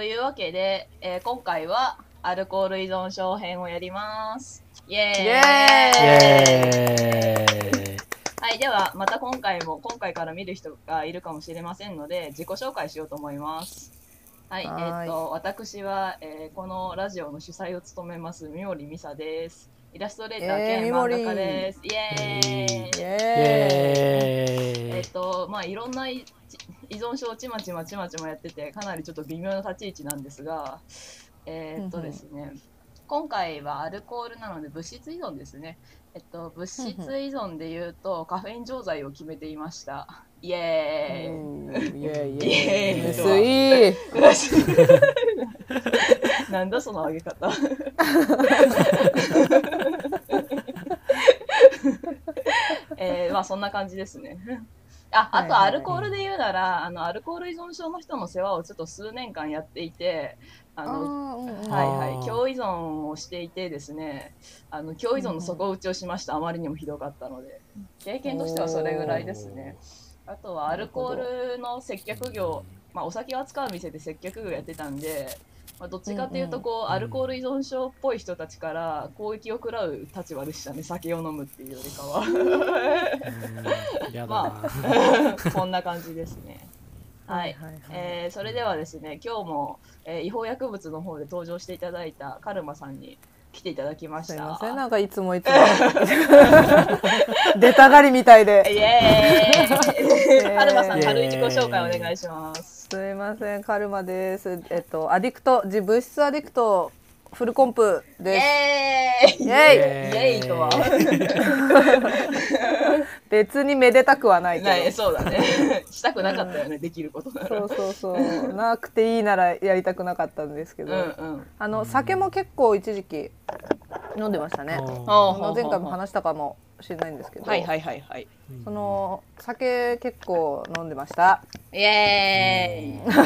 というわけで、えー今回はアルコール依存症編をやります。イエーイイエーイはい、ではまた今回も今回から見る人がいるかもしれませんので自己紹介しようと思います。はい、はーいえっ、と私は、えーこのラジオの主催を務めます三森美沙です。イラストレーターえー兼漫画家です。イエーイ。イイエーイエーイえっとまあいろんない依存症をちまちまちまちまやっててかなりちょっと微妙な立ち位置なんですがえっとですね。今回はアルコールなので物質依存ですね。えっと物質依存で言うとカフェイン錠剤を決めていました。イエーイ。イエーイ。イエーイ。薄い。なんだその上げ方。えー、まあそんな感じですねああとはいはいアルコールで言うなら、あのアルコール依存症の人の世話をちょっと数年間やっていてあのうんうん。はいはい。強依存をしていてですねあの強依存の底打ちをしました、あまりにもひどかったので。経験としてはそれぐらいですね。あとはアルコールの接客業、まあ、お酒を扱う店で接客業やってたんで、まあ、どっちかっていうとこう、んアルコール依存症っぽい人たちから攻撃を食らう立場でしたね酒を飲むっていうよりかは。ま こんな感じですね。はい、はい。はいはい。えーそれではですね今日も、えー違法薬物の方で登場していただいたカルマさんに来ていただきました。すいません。なんかいつもいつも。出たがりみたいで。イエーイ。カルマさん軽い自己紹介お願いします。すいません。カルマです。えっとアディクト自物質アディクトフルコンプイです。エーイ。イエイ。イエーイ。とは。別にめでたくはないけど。ないそうだね。したくなかったよねできることなら。そうそうそう。なくていいならやりたくなかったんですけど、うんうん。あの酒も結構一時期飲んでましたね、あほうの前回も話したかもしれないんですけど、はいはいはいはい。その酒結構飲んでました。イエーイ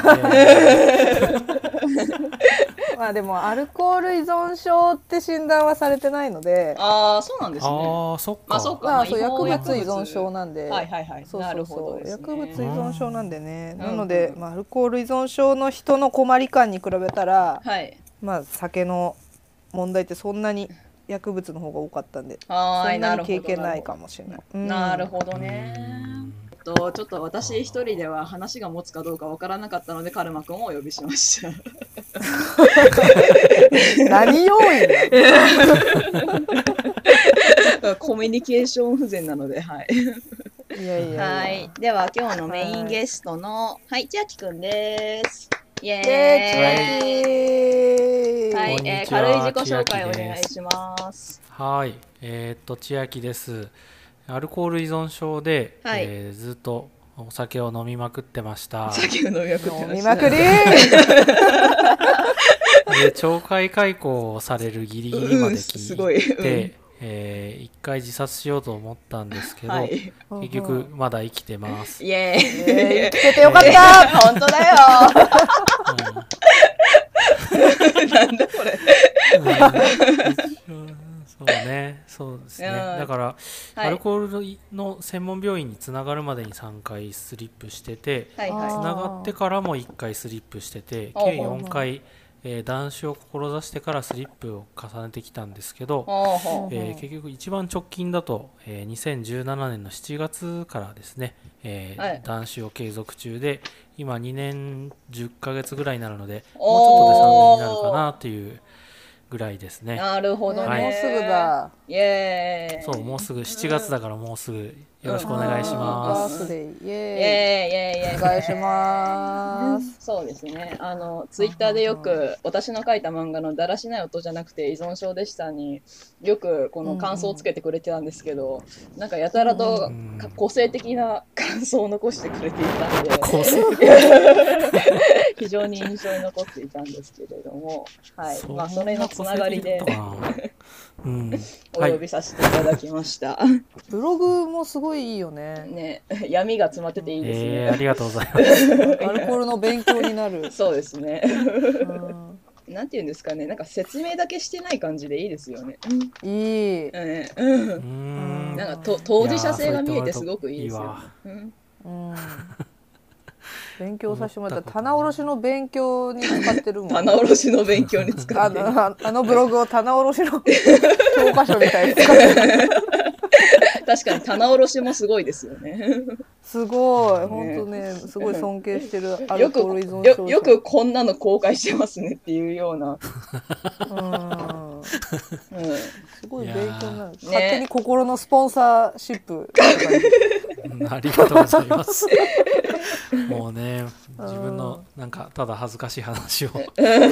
まあでもアルコール依存症って診断はされてないので。ああそうなんですね。ああそっか、まあそっか。まあそう薬物。依存症なんで、はいはいはい。なるそうそう。そう、薬物依存症なんでね、ん。なので、うんまあ、アルコール依存症の人の困り感に比べたら、はい。まあ酒の問題ってそんなに薬物の方が多かったんではーいそんなになるほど。経験ないかもしれない。うん。なるほどね。えっと、ちょっと私一人では話が持つかどうかわからなかったので、カルマ君をお呼びしました。何要因だ？コミュニケーション不全なので、はい。いやいやいやはい。では、今日のメインゲストの、はい、千秋くんです。イエーイ。イエーイはい、こんにちはえー軽い自己紹介お願いします。はいえーっと千秋ですアルコール依存症で、はいえーずっとお酒を飲みまくってました。酒を飲みまくって飲ました。みまくり。で懲戒解雇されるギリギリまで聞いて、うん えー一回自殺しようと思ったんですけど、はい。結局まだ生きてます、イエーイ。えー生きててよかった。本当だよ。なんだこれ。うんそうね。そうですね。うん。だから、はい。アルコールの専門病院につながるまでに3回スリップしててつながってからも1回スリップしてて計ほうほう4回、えー断酒を志してからスリップを重ねてきたんですけど、えー結局一番直近だと、えー2017年の7月からですね、えーはい。断酒を継続中で今2年10ヶ月ぐらいになるのでもうちょっとで3年になるかなっていうぐらいですね。なるほどね。はい。もうすぐ。だ。イエーイ。そうもうすぐ。7月だからもうすぐ。よろしくお願いしバます。ースデーイイエエーイイエーイイエーイ。ーイお願いします。そうですね。あの、ツイッターでよく、私の書いた漫画のだらしない音じゃなくて依存症でしたによくこの感想をつけてくれてたんですけど、なんかやたらと個性的な感想を残してくれていたんで、個性。非常に印象に残っていたんですけれども、はい。まあ、それのつながりで。うん。お呼びさせていただきました。ブログもすごいいいよね。ね、闇が詰まってていいですね。えー、ありがとうございます。アルコールの勉強になる。そうですね。うん。なんていうんですかね、なんか説明だけしてない感じでいいですよね。いい。うん。うん。うーん。なんかと当事者性が見えてすごくいいですよ。うん勉強させてもらった。棚卸しの勉強に使ってるもん。棚卸しの勉強に使あってる。のああのブログを棚卸しの教科書みたいに使ってる。確かに棚卸しもすごいですよね。すごい。ね。本当ねすごい尊敬してる。ア よくルコール依存症よよくこんなの公開してますねっていうような、うんうん、すごい勉強になる、ー。勝手に心のスポンサーシップ。ありがとうございます。もうね、自分のなんかただ恥ずかしい話を書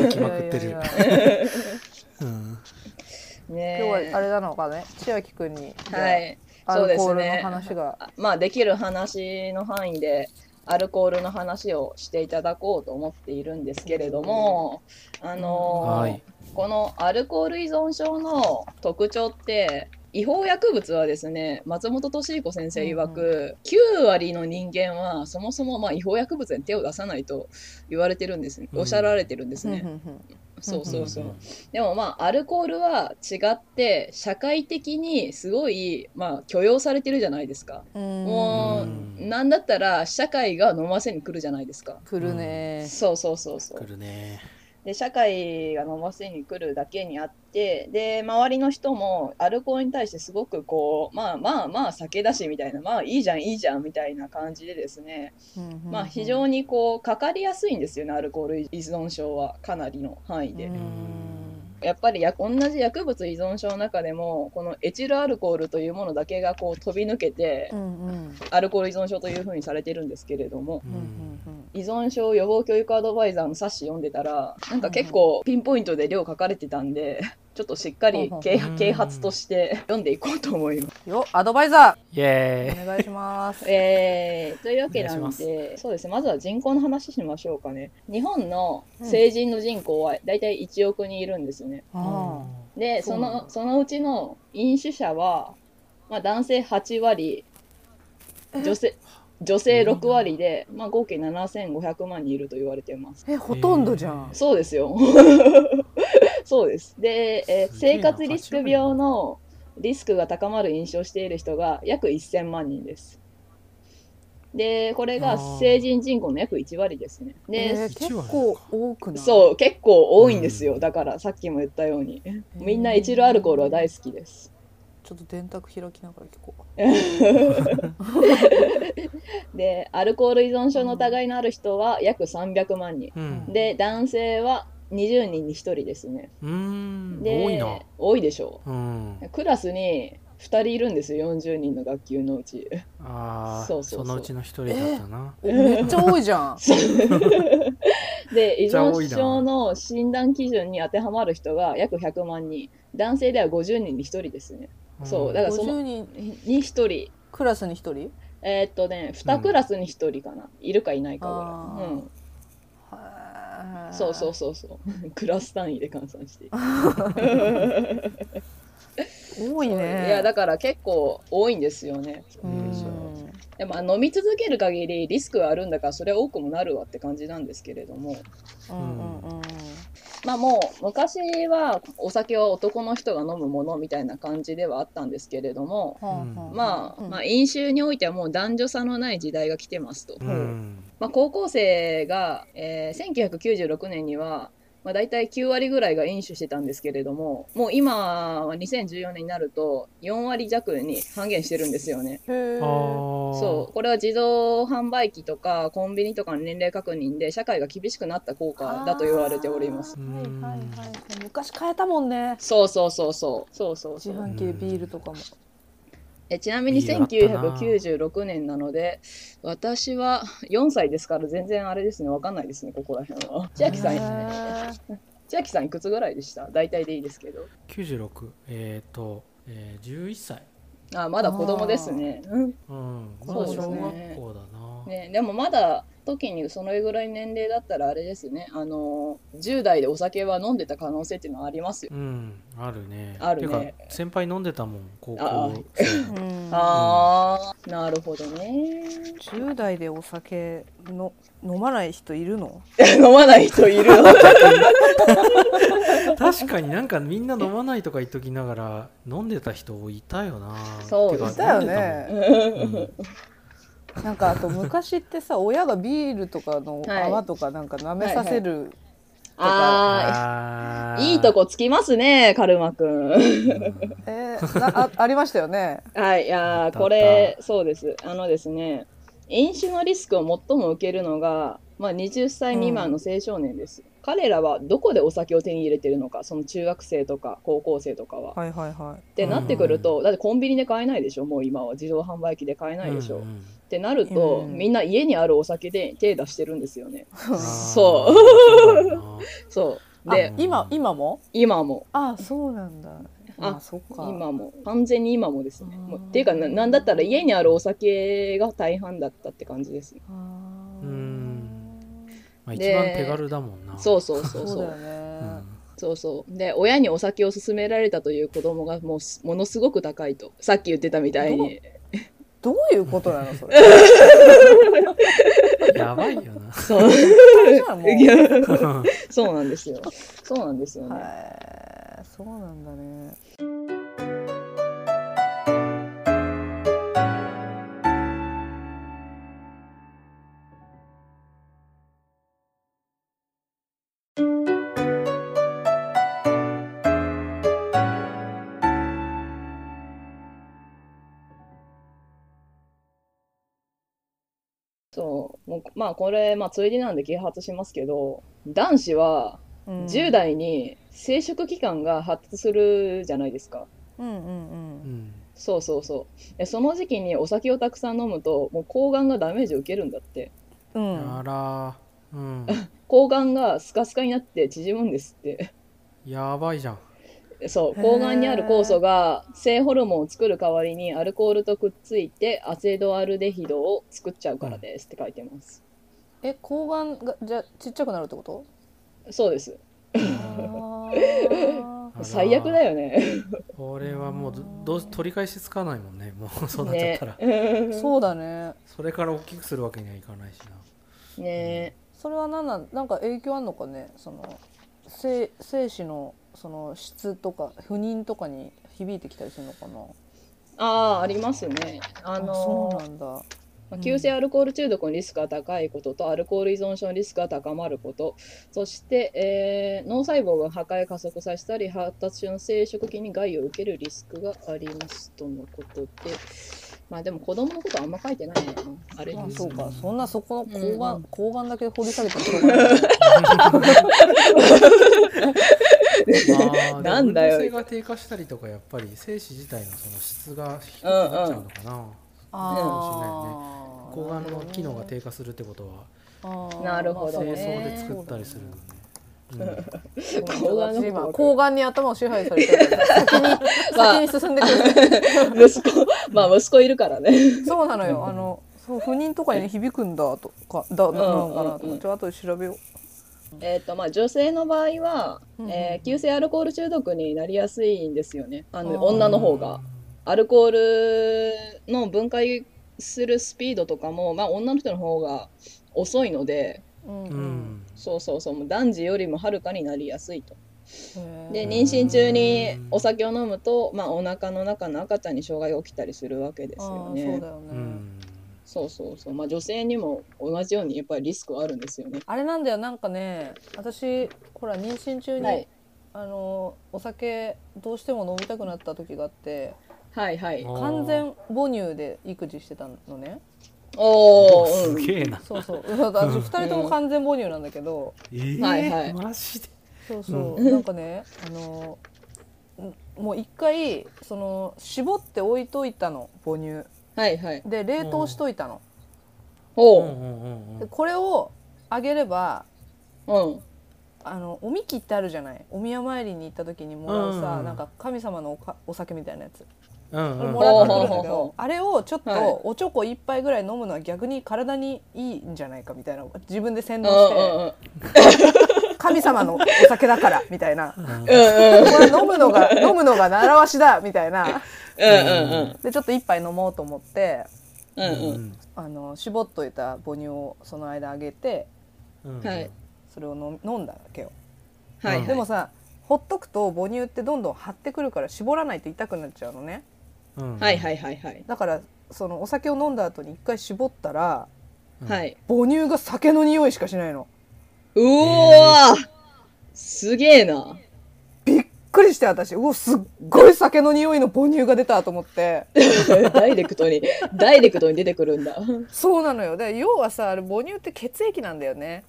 きまくってる。今日はあれなのかね？千秋君に、はい、アルコールの。話が、あまあできる話の範囲でアルコールの話をしていただこうと思っているんですけれども、あのーはい。このアルコール依存症の特徴って違法薬物はですね松本敏彦先生曰く、9割の人間はそもそもまあ違法薬物に手を出さないと言われてるんですね。うん。おっしゃられてるんですね、うんうんそうそうそう、うんうんでもまあアルコールは違って社会的にすごいまあ許容されてるじゃないですか、うん。もうなんだったら社会が飲ませに来るじゃないですか、来るね、そうそうそうそう。来るね。で社会が飲ませに来るだけにあってで周りの人もアルコールに対してすごくこうまあまあまあ酒だしみたいなまあいいじゃんいいじゃんみたいな感じでですね、まあ非常ににこうかかりやすいんですよねアルコール依存症はかなりの範囲で。やっぱりや同じ薬物依存症の中でもこのエチルアルコールというものだけがこう飛び抜けてうんうん。アルコール依存症というふうにされてるんですけれどもううんうんん。依存症予防教育アドバイザーの冊子読んでたらなんか結構ピンポイントで量書かれてたんでちょっとしっかり啓うん啓発として読んでいこうと思います。うんよアドバイザイエーお願いします。えー、というわけなんでそうですね。まずは人口の話しましょうかね。日本の成人の人口はだいたい1億人いるんですね。あでそそうなんだ。のそのうちの飲酒者は、まあ、男性8割女性女性6割で、まあ、合計7500万人いると言われています。ーえほとんどじゃん、そうですよ。そうです。で、えー生活リスク病のリスクが高まる飲酒をしている人が約1000万人です。で、これが成人人口の約1割ですね。で、えー結構多くない？そう、結構多いんですよ。だから、さっきも言ったように。みんなエチルアルコールは大好きです。ちょっと電卓開きながら聞こう で、アルコール依存症の疑いのある人は約300万人。うん。で、男性は20人に1人ですね。うーん。で多いな。多いでしょうん。う。クラスに2人いるんですよ、40人の学級のうち。ああ、そうそうそうそのうちの一人だったな。めっちゃ多いじゃん で、依存症の診断基準に当てはまる人が約100万人。男性では50人に1人ですね。そうだからその50人に1人？クラスに1人？えーっとね、2クラスに1人かな。いるかいないかぐらい。うん。そうそうそうそう。クラス単位で換算して。多いねいや、だから結構多いんですよね。うんでも飲み続ける限りリスクはあるんだからそれは多くもなるわって感じなんですけれどもうんうんうんまあもう昔はお酒は男の人が飲むものみたいな感じではあったんですけれどもうんまあ、うんまあ飲酒においてはもう男女差のない時代が来てますと、うん。まあ、高校生が、えー1996年には、まあ、大体9割ぐらいが飲酒してたんですけれどももう今は2014年になると4割弱に半減してるんですよね。そう。これは自動販売機とかコンビニとかの年齢確認で社会が厳しくなった効果だと言われております。はいはいはいはい。昔変えたもんね。そうそうそうそう。そうそうそう。自販機でビールとかもえちなみにいいよあったな1996年なので私は4歳ですから全然あれですね。わかんないですねここら辺は。千秋さん。千秋さんいくつぐらいでした？大体でいいですけど。96。えっと、えー11歳。あまだ子供ですね。うんうん。そうですね。小学校だな。ねでもまだ時にそのぐらい年齢だったらあれですね。あの10代でお酒は飲んでた可能性っていうのはありますよ。うん。あるね。あるね。先輩飲んでたもん、高あ校生。う。ん。ああなるほどね。10代でお酒の飲まない人いるの？飲まない人いる 確かに。なんかみんな飲まないとか言っときながら飲んでた人いたよな。そういたよね。うんなんかあと昔ってさ親がビールとかのはい。泡とかなんか舐めさせる、ああー。ーいいとこつきますねカルマくん。えーなあありましたよね。はいいやこれそうです。あのですね飲酒のリスクを最も受けるのが、まあ、20歳未満の青少年です、彼らはどこでお酒を手に入れてるのかその中学生とか高校生とかは。はいはいはい。ってなってくると、だってコンビニで買えないでしょもう今は。自動販売機で買えないでしょ、っうんうんてなると、うん。みんな家にあるお酒で手出してるんですよね。そう。そう。で今今も？今も。あそうなんだ。ああそっか。今も。完全に今もですね。うんもうっていうかななんだったら家にあるお酒が大半だったって感じですね。あー。うん。まあ、で一番手軽だもんな。そうそうそうそう。そうだよね、うん。そうそう。で親にお酒を勧められたという子供がもうすものすごく高いとさっき言ってたみたいにどういうことなのそれ。やばいよな。そう。じゃあもういやそうなんですよ。そうなんですよね、はい。そうなんだねそうもうまあこれまあついでなんで啓発しますけど男子はうん。10代に生殖器官が発達するじゃないですか。うんうんうん。そうそうそう。でその時期にお酒をたくさん飲むともう睾丸がダメージを受けるんだって。うん。うんあらうん。睾丸がスカスカになって縮むんですって。やばいじゃんそう睾丸にある酵素が性ホルモンを作る代わりにアルコールとくっついてアセドアルデヒドを作っちゃうからですって書いてます、え睾丸がじゃあちっちゃくなるってこと？そうです。最悪だよね。これはもうどどう取り返しつかないもんね。もうそうなっちゃったら、ね。そうだね。それから大きくするわけにはいかないしな。ね。それは何なんなんか影響あんのかね？その精精子のその質とか不妊とかに響いてきたりするのかな？ああありますね。ああのそうなんだ。まあ急性アルコール中毒のリスクが高いこととアルコール依存症のリスクが高まること。そして、えー脳細胞が破壊加速させたり発達中の生殖期に害を受けるリスクがありますとのことで。まあでも子供のことあんま書いてないのかな。あれ。あうんそうかそんなそこの睾う丸ん睾丸だけ掘り下げてもしょうがないまあ、なんだよ。性が低下したりとかやっぱり精子自体のその質が低くなっちゃうのかな、あー睾丸の機能が低下するってことは。なるほど精ね巣で作ったりするの ね、睾丸に頭を支配されてる先に 先に進んでくる。息子まあ息子いるからね。そうなのよ。あのそう不妊とかに響くんだとかだなのかなとうんうんうんかちょっと後で調べようえっとまあ女性の場合は、えー急性アルコール中毒になりやすいんですよね。あの女の方が。アルコールの分解するスピードとかも、まあ、女の人の方が遅いのでうんうそうそうそう。もう男児よりもはるかになりやすいと。で妊娠中にお酒を飲むと、まあ、お腹の中の赤ちゃんに障害が起きたりするわけですあよね。ーそうだ。よね、うんそうそうそう、まあ、女性にも同じようにやっぱりリスクはあるんですよね。あれなんだよなんかね私ほら妊娠中に、はい。あのお酒どうしても飲みたくなった時があってはいはい。完全母乳で育児してたのね。おー、うん、すげえな、そうそう。私2人とも完全母乳なんだけど、えー。はいはい。マジで。そうそう、なんかねあのんもう一回その絞って置いといたの母乳はいはい。で冷凍しといたの、おう、うんうんうんうん。でこれをあげればうん、あのおみきってあるじゃない？お宮参りに行った時にもらうさ、うんなんか神様のおかお酒みたいなやつ。うんうん。もらってくるんだけほうほうほうほどあれをちょっはい。とおちょこ一杯ぐらい飲むのは逆に体にいいんじゃないかみたいな自分で洗うん脳してうん。神様のお酒だからみたいな。うん。うんうん。これ飲むのが飲むのが習わしだみたいなでちょっと一杯飲もうと思ってうんうん。あの絞っといた母乳をその間あげてうん。はい。それを飲飲んだわけよ。はいはい。でもさほっとくと母乳ってどんどん張ってくるから絞らないと痛くなっちゃうのね。うん。はいはいはいはい。だからそのお酒を飲んだ後に一回絞ったらはい。母乳が酒の匂いしかしないの。うおー。すげえな。びっくりして私。うわすっごい酒の匂いの母乳が出たと思って。ダイレクトに、ダイレクトに出てくるんだ。そうなのよ。で要はさあれ母乳って血液なんだよね。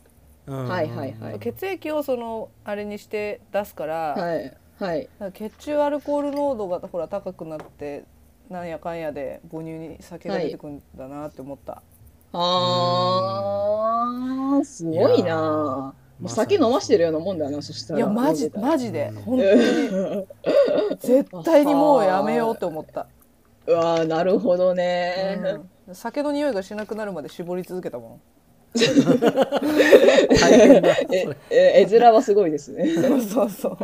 うん。はいはいはい。血液をそのあれにして出すから,、はい。はい。だから血中アルコール濃度がほら高くなってなんやかんやで母乳に酒が出てくるんだなって思った、あー、すごいな。もう酒飲ましてるようなもんだよな、そしたら。いやマジマジで。うん。本当に。絶対にもうやめようって思った、うわーなるほどね。うん。酒の匂いがしなくなるまで絞り続けたも大変だえ、え、絵面はすごいですね。んそうそうそう。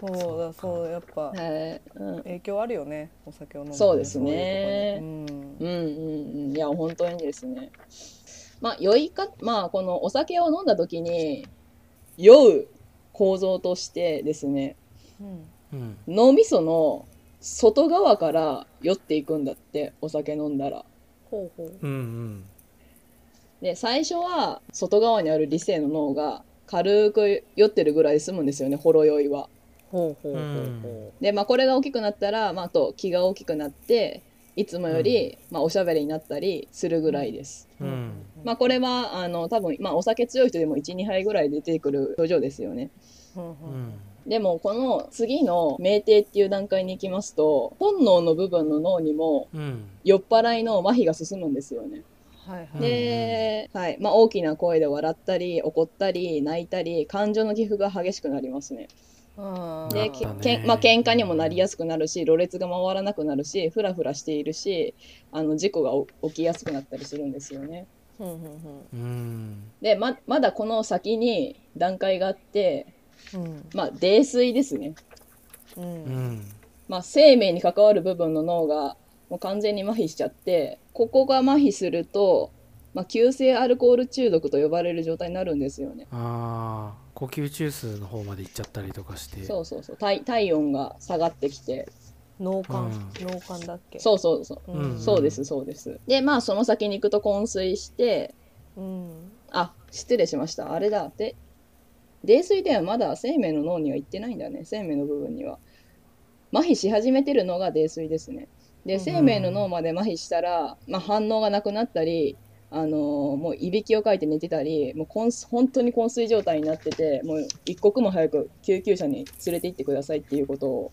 そうだそうやっぱ。はい。うん。影響あるよねお酒を飲むそうですね。そういうとこに。うんうんうん。いや、本当にですね。まあ、酔いか、まあ、このお酒を飲んだ時に、酔う構造としてですね、うん。うん脳みその外側から酔っていくんだって、お酒飲んだら。ほうほう。うんうん。で、最初は外側にある理性の脳が軽く酔ってるぐらいで済むんですよね、ほろ酔いは。ほうほうほうう。ん。ほで、まあ、これが大きくなったら、まあ、あと気が大きくなって、いつもより、まあ、おしゃべりになったりするぐらいです。ううんまあ、これは、あの、多分、まあ、お酒強い人でも1、2杯ぐらい出てくる症状ですよね。うんうんでも、この次の酩酊っていう段階に行きますと、本能の部分の脳にもうん酔っ払いの麻痺が進むんですよね。はいはいで、はい。まあ、大きな声で笑ったり、怒ったり、泣いたり、感情の起伏が激しくなりますね。うんで、なったねけんまあ、喧嘩にもなりやすくなるし、ろれつが回らなくなるし、フラフラしているし、あの、事故が起起きやすくなったりするんですよね。うんうんうんで、ま、まだこの先に段階があって、うんまあ、泥酔ですね。うんううんんまあ、生命に関わる部分の脳がもう完全に麻痺しちゃって、ここが麻痺すると、まあ、急性アルコール中毒と呼ばれる状態になるんですよね。ああ呼吸中枢の方まで行っちゃったりとかしてそうそうそう。体体温が下がってきて。脳幹うん脳幹だっけ？そうそうそう。うんそうです、そうです。で、まあ、その先に行くと昏睡して、うんあ、失礼しました。あれだ。で、泥酔ではまだ生命の脳には行ってないんだね。生命の部分には。麻痺し始めてるのが泥酔ですね。で、生命の脳まで麻痺したら、まあ、反応がなくなったり、あのーもういびきをかいて寝てたり、もうこん本当に昏睡状態になってて、もう一刻も早く救急車に連れて行ってくださいっていうことを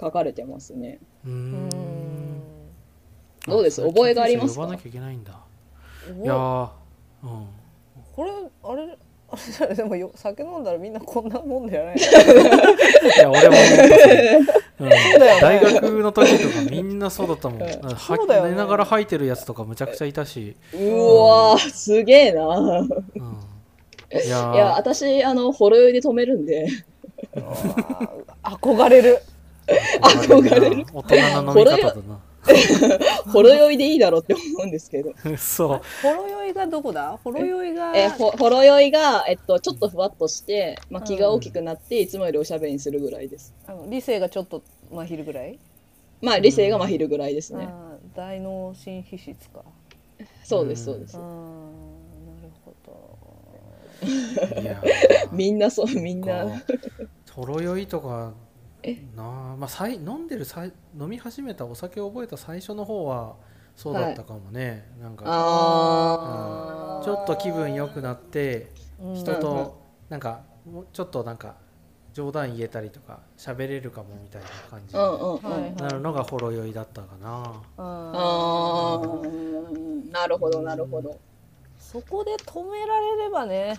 書かれてますね。ううん。んどうです？覚えがありますか？呼ばなきゃいけないんだ。おいやーうん。これあれ？あ れでもよ酒飲んだらみんなこんなもんじゃない。いや俺もうん。大学の時とかみんなそうだったもん。うん。はそうだよね。寝ながら吐いてるやつとかむちゃくちゃいたし、うわー、すげえな。うん、いやー。いや、私、あの、ほろ酔いで止めるんで。憧れる 憧れる。大人の飲み方だな。ほろ酔いでいいだろうって思うんですけど。そうほろ酔いがどこだ？ほろ酔いがえ、ほ、ほろ酔いが、えっと、ちょっとふわっとして、まあ、気が大きくなって、いつもよりおしゃべりにするぐらいです。あの理性がちょっとまひるぐらい、まあ、理性が麻痺るぐらいですね。大脳新皮質か。そうです、そうです。なるほど。いやみんなそう、みんな。ほろ酔いとかなあまあさい飲んでるさい飲み始めたお酒を覚えた最初の方はそうだったかもね、なんかあちょっと気分良くなってうん。人となんか。もうちょっとなんか冗談言えたりとか喋れるかもみたいな感じ。ー。うんうんうん。はいはい。なるのがほろ酔いだったかな。あなるほど、なるほど。そこで止められればね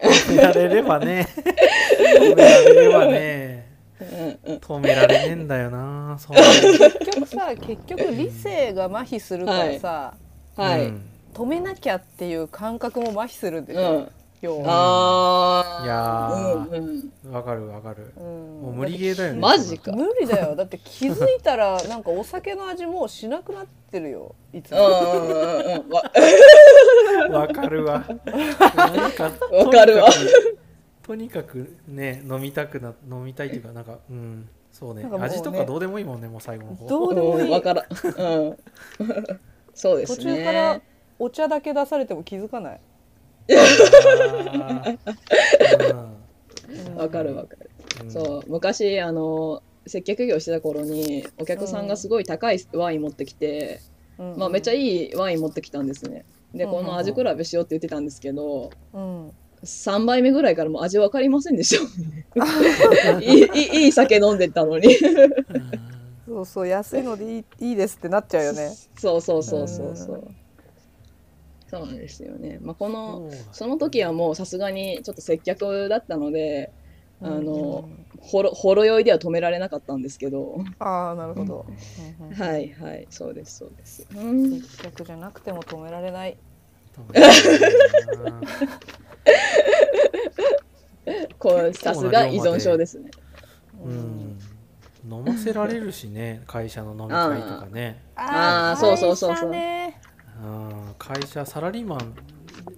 止められればね止められればねうんうん。止められねえんだよなそう結局さ結局理性が麻痺するからさ、はい。うん。止めなきゃっていう感覚も麻痺するんでしょ、うん。要は、ああ。いやうんーうん。わかるわかる。うん。もう無理ゲーだよねマジか。無理だよ。だって気づいたら なんかお酒の味もうしなくなってるよ。いつうんもうんうんうん。わ。わかるわ。わかるわとにかくね飲みたくな飲みたいっていうかなんかうんそうね。ね味とかどうでもいいもんねもう最後の方。どうでもいい。からん。うん。そうです途ね。中からお茶だけ出されても気づかない、わかるわかる。うん。そう昔あの接客業してた頃にお客さんがすごい高いワイン持ってきて、うん。まあめっちゃいいワイン持ってきたんですね。でうん。この味比べしようって言ってたんですけど、うん3杯目ぐらいからもう味わかりませんでした。いいいい酒飲んでたのに。そうそう安いのでいいいいですってなっちゃうよねそうそうそうそうそうう。そうなんですよね。まあこのその時はもうさすがにちょっと接客だったので、あのほろほろ酔いでは止められなかったんですけど。ああなるほど、うんうんはいはい、そうですそうです。うん、接客じゃなくても止められない こうさすが依存症ですね。うん。飲ませられるしね 会社の飲み会とかね。あー。そうそうそうそう。会社ねうん会社サラリーマン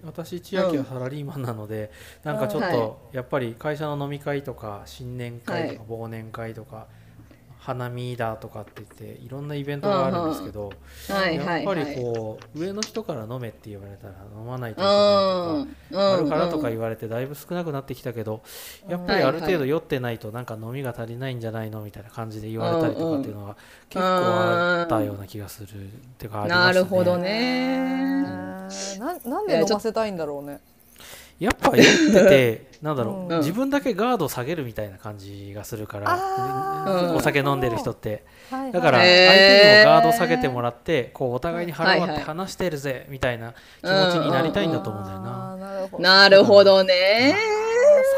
私千秋はサラリーマンなので、なんかちょっはとやっぱり会社の飲み会とか新年会とかは忘年会とか花見だとかって言っていろんなイベントがあるんですけど、はいはいやっぱりはい。こう上の人から飲めって言われたら飲まないとういけないんとか。あるからとかうん言われてだいぶ少なくなってきたけどやっぱりある程度酔ってないとなんか飲みが足りないんじゃないのみたいな感じで言われたりとかっていうのが結構あったような気がするっていうかありましたねなるほどね。ななんで飲ませたいんだろうねやっぱ酔ってて なんだろう、うん。自分だけガード下げるみたいな感じがするから、お酒飲んでる人って。はいだから相手にもガード下げてもらってこうお互いに腹割って話してるぜみたいな気持ちになりたいんだと思うんだよな、なるほどなるほどね。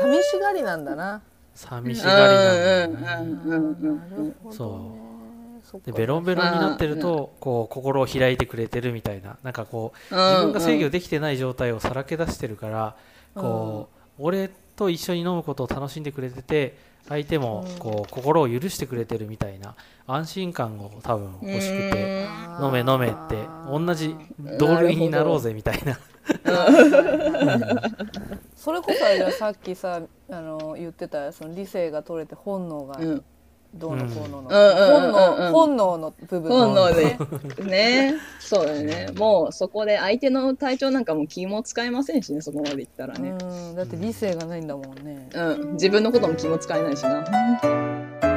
寂しがりなんだな。寂しがりなんだよね、うんうんうんうんうん。そそうでベロンベロンになってるとこう心を開いてくれてるみたいな。なんかこう自分が制御できてない状態をさらけ出してるからこう俺と一緒に飲むことを楽しんでくれてて相手もこう心を許してくれてるみたいな安心感を多分欲しくて飲め飲めって同じ同類になろうぜみたいな。それこそさっきさあの言ってたその理性が取れて本能がうんどうのこうのの、本能本能の部分本能でねね。そうだよね。もうそこで相手の体調なんかも気も使えませんしね、そこまでいったらね。うんだって理性がないんだもんねうん。自分のことも気も使えないしな。